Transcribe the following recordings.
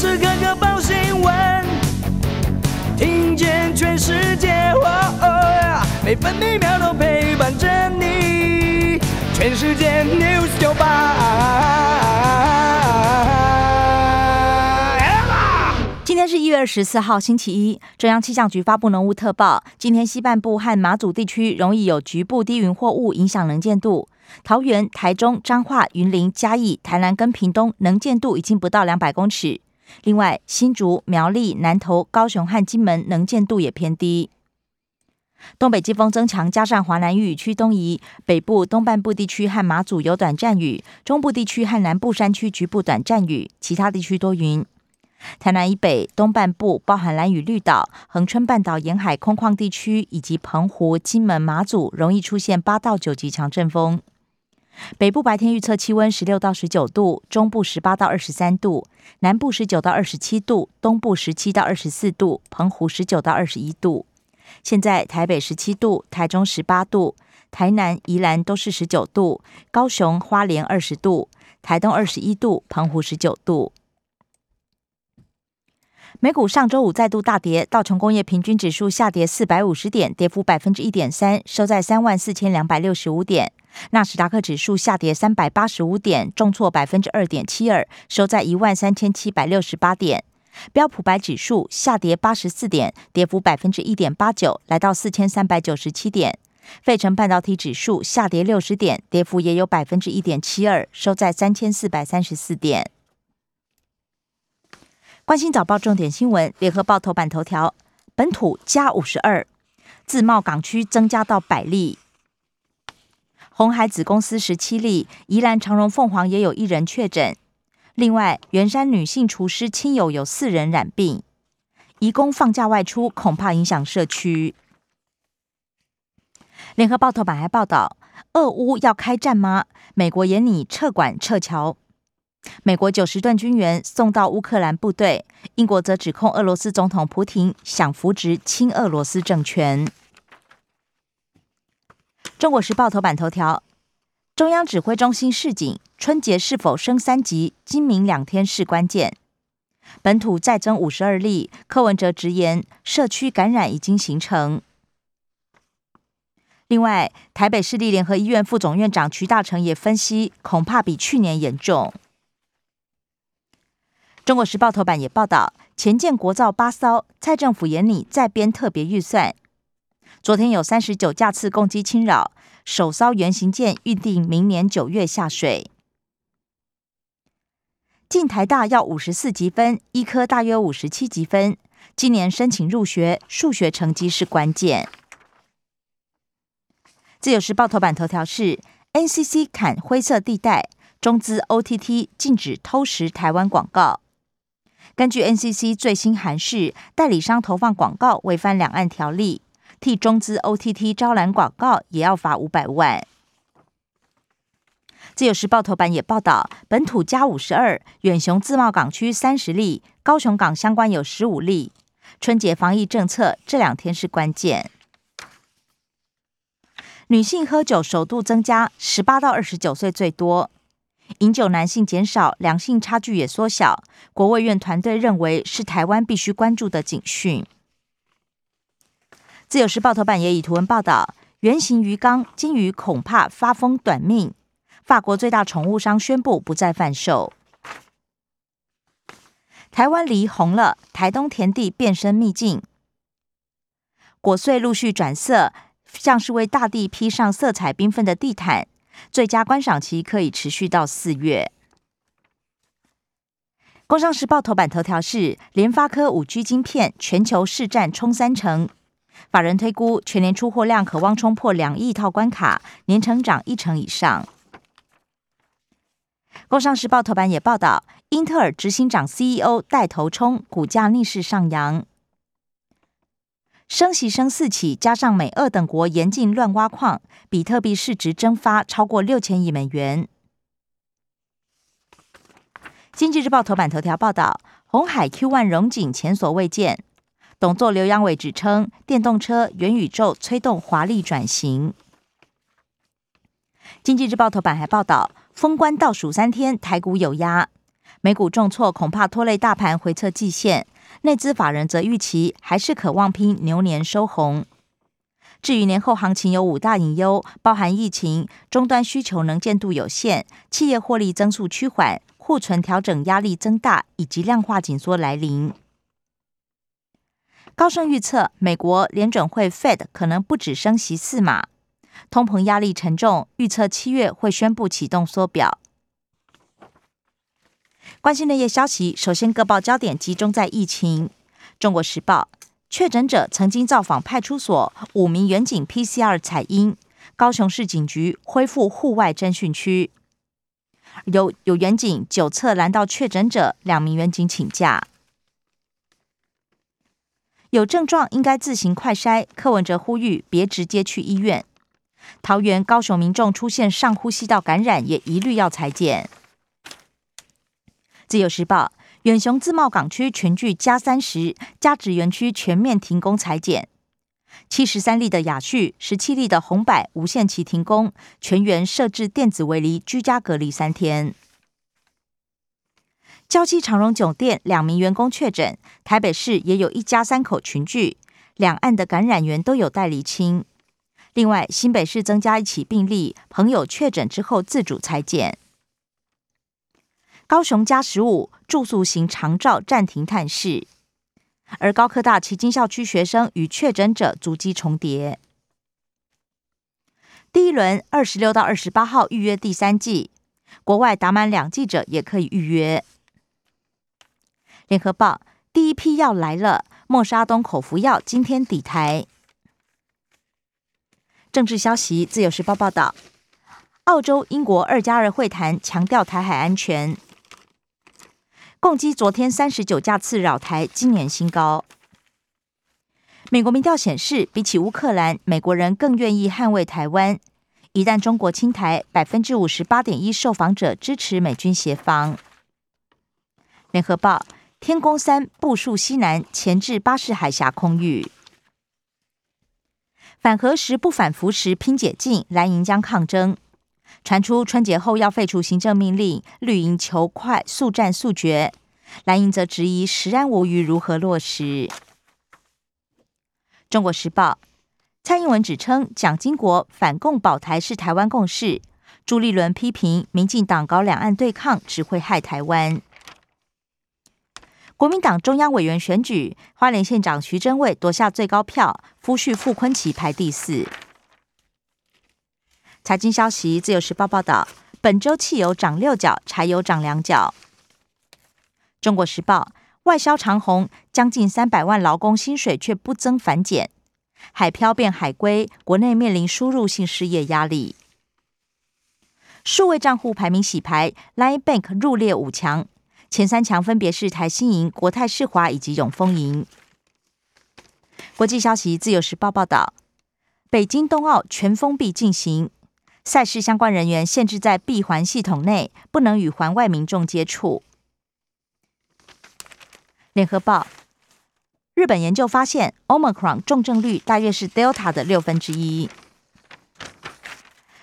时刻刻报新闻，听见全世界，每分每秒都陪伴着你。全世界 news 九八。今天是一月二十四号，星期一。中央气象局发布浓雾特报，今天西半部和马祖地区容易有局部低云或雾影响能见度。桃园、台中、彰化、云林、嘉义、台南跟屏东能见度已经不到两百公尺。另外，新竹、苗栗、南投、高雄和金门能见度也偏低。东北季风增强，加上华南雨区东移，北部东半部地区和马祖有短暂雨，中部地区和南部山区局部短暂雨，其他地区多云。台南以北东半部，包含蓝屿绿岛、恒春半岛沿海空旷地区，以及澎湖、金门、马祖，容易出现八到九级强阵风。北部白天预测气温十六到十九度，中部十八到二十三度，南部十九到二十七度，东部十七到二十四度，澎湖十九到二十一度。现在台北十七度，台中十八度，台南、宜兰都是十九度，高雄、花莲二十度，台东二十一度，澎湖十九度。美股上周五再度大跌，道琼工业平均指数下跌四百五十点，跌幅百分之一点三，收在三万四千两百六十五点。纳斯达克指数下跌三百八十五点，重挫百分之二点七二，收在一万三千七百六十八点。标普白指数下跌八十四点，跌幅百分之一点八九，来到四千三百九十七点。费城半导体指数下跌六十点，跌幅也有百分之一点七二，收在三千四百三十四点。关心早报重点新闻，联合报头版头条：本土加五十二，自贸港区增加到百例。红海子公司十七例，宜兰长荣凤凰也有一人确诊。另外，圆山女性厨师亲友有四人染病。移工放假外出，恐怕影响社区。联合报头版还报道：俄乌要开战吗？美国也拟撤管撤侨。美国九十吨军援送到乌克兰部队，英国则指控俄罗斯总统普京想扶植亲俄罗斯政权。中国时报头版头条：中央指挥中心示警，春节是否升三级，今明两天是关键。本土再增五十二例，柯文哲直言社区感染已经形成。另外，台北市立联合医院副总院长徐大成也分析，恐怕比去年严重。中国时报头版也报道，前建国造八艘，蔡政府眼里再编特别预算。昨天有三十九架次攻击侵扰，首艘原型舰预定明年九月下水。进台大要五十四积分，医科大约五十七积分。今年申请入学，数学成绩是关键。自由时报头版头条是 NCC 砍灰色地带，中资 OTT 禁止偷食台湾广告。根据 NCC 最新函释，代理商投放广告违反两岸条例，替中资 OTT 招揽广告也要罚五百万。自由时报头版也报道，本土加五十二，远雄自贸港区三十例，高雄港相关有十五例。春节防疫政策这两天是关键。女性喝酒首度增加，十八到二十九岁最多。饮酒男性减少，两性差距也缩小。国卫院团队认为是台湾必须关注的警讯。自由时报头版也以图文报道：圆形鱼缸金鱼恐怕发疯短命。法国最大宠物商宣布不再贩售。台湾梨红了，台东田地变身秘境，果穗陆续转色，像是为大地披上色彩缤纷的地毯。最佳观赏期可以持续到四月。工商时报头版头条是联发科五 G 晶片全球市占冲三成，法人推估全年出货量可望冲破两亿套关卡，年成长一成以上。工商时报头版也报道，英特尔执行长 CEO 带头冲，股价逆势上扬。升息升四起，加上美、俄等国严禁乱挖矿，比特币市值蒸发超过六千亿美元。经济日报头版头条报道，红海 Q One 荣景前所未见。董座刘扬伟指称，电动车、元宇宙推动华丽转型。经济日报头版还报道，封关倒数三天，台股有压，美股重挫，恐怕拖累大盘回测季线。内资法人则预期还是渴望拼牛年收红。至于年后行情，有五大隐忧，包含疫情、终端需求能见度有限、企业获利增速趋缓、库存调整压力增大，以及量化紧缩来临。高盛预测，美国联准会 Fed 可能不止升息四码，通膨压力沉重，预测七月会宣布启动缩表。关心内页消息，首先各报焦点集中在疫情。中国时报确诊者曾经造访派出所，五名远警 PCR 采阴。高雄市警局恢复户外侦讯区。有有远警九侧拦到确诊者，两名远警请假。有症状应该自行快筛。柯文哲呼吁别直接去医院。桃园、高雄民众出现上呼吸道感染，也一律要裁剪。自由时报，远雄自贸港区全聚加三十，加值园区全面停工裁剪。七十三例的雅旭，十七例的红百无限期停工，全员设置电子围篱，居家隔离三天。郊区长荣酒店两名员工确诊，台北市也有一家三口群聚，两岸的感染源都有待厘清。另外，新北市增加一起病例，朋友确诊之后自主裁剪。高雄加十五住宿型长照暂停探视，而高科大旗津校区学生与确诊者足迹重叠。第一轮二十六到二十八号预约第三季，国外打满两季者也可以预约。联合报第一批药来了，莫沙东口服药今天抵台。政治消息，自由时报报道，澳洲、英国二加二会谈强调台海安全。共击昨天三十九架次扰台，今年新高。美国民调显示，比起乌克兰，美国人更愿意捍卫台湾。一旦中国侵台，百分之五十八点一受访者支持美军协防。联合报：天宫三部署西南，前置巴士海峡空域。反核时不反扶时拼解禁，蓝营将抗争。传出春节后要废除行政命令，绿营求快速战速决，蓝营则质疑食安无余如何落实。中国时报蔡英文指称蒋经国反共保台是台湾共识，朱立伦批评民进党搞两岸对抗只会害台湾。国民党中央委员选举，花莲县长徐祯卫夺下最高票，夫婿傅昆奇排第四。财经消息，自由时报报道，本周汽油涨六角，柴油涨两角。中国时报，外销长虹，将近三百万劳工薪水却不增反减，海漂变海归，国内面临输入性失业压力。数位账户排名洗牌，Line Bank 入列五强，前三强分别是台新银、国泰世华以及永丰银。国际消息，自由时报报道，北京冬奥全封闭进行。赛事相关人员限制在闭环系统内，不能与环外民众接触。联合报：日本研究发现，Omicron 重症率大约是 Delta 的六分之一。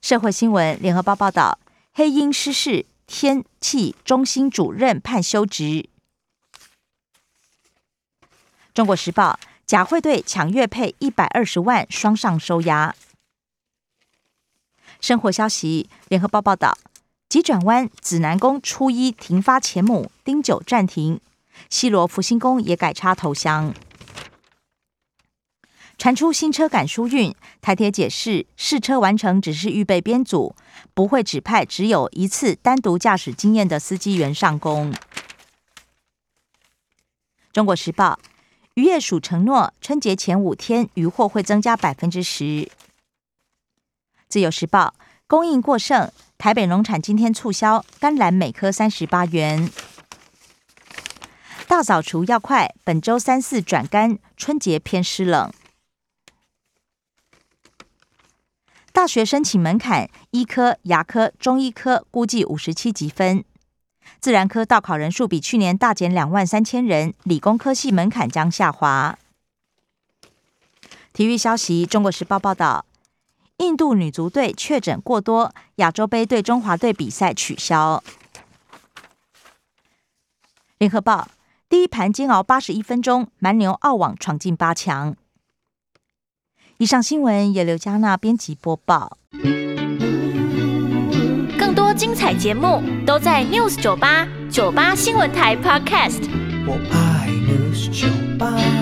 社会新闻：联合报报道，黑鹰失事，天气中心主任判休职。中国时报：贾汇队抢月配一百二十万，双上收押。生活消息：联合报报道，急转弯，指南宫初一停发前母，丁九暂停；西罗福星宫也改插头香。传出新车赶疏运，台铁解释试车完成只是预备编组，不会指派只有一次单独驾驶经验的司机员上工。中国时报：渔业署承诺，春节前五天渔获会增加百分之十。自由时报供应过剩，台北农产今天促销，甘蓝每颗三十八元。大扫除要快，本周三四转干，春节偏湿冷。大学申请门槛，医科、牙科、中医科估计五十七级分。自然科到考人数比去年大减两万三千人，理工科系门槛将下滑。体育消息，中国时报报道。印度女足队确诊过多，亚洲杯对中华队比赛取消。联合报第一盘煎熬八十一分钟，蛮牛澳网闯进八强。以上新闻由刘嘉娜编辑播报。更多精彩节目都在 News 九八九八新闻台 Podcast。我爱 News 酒吧。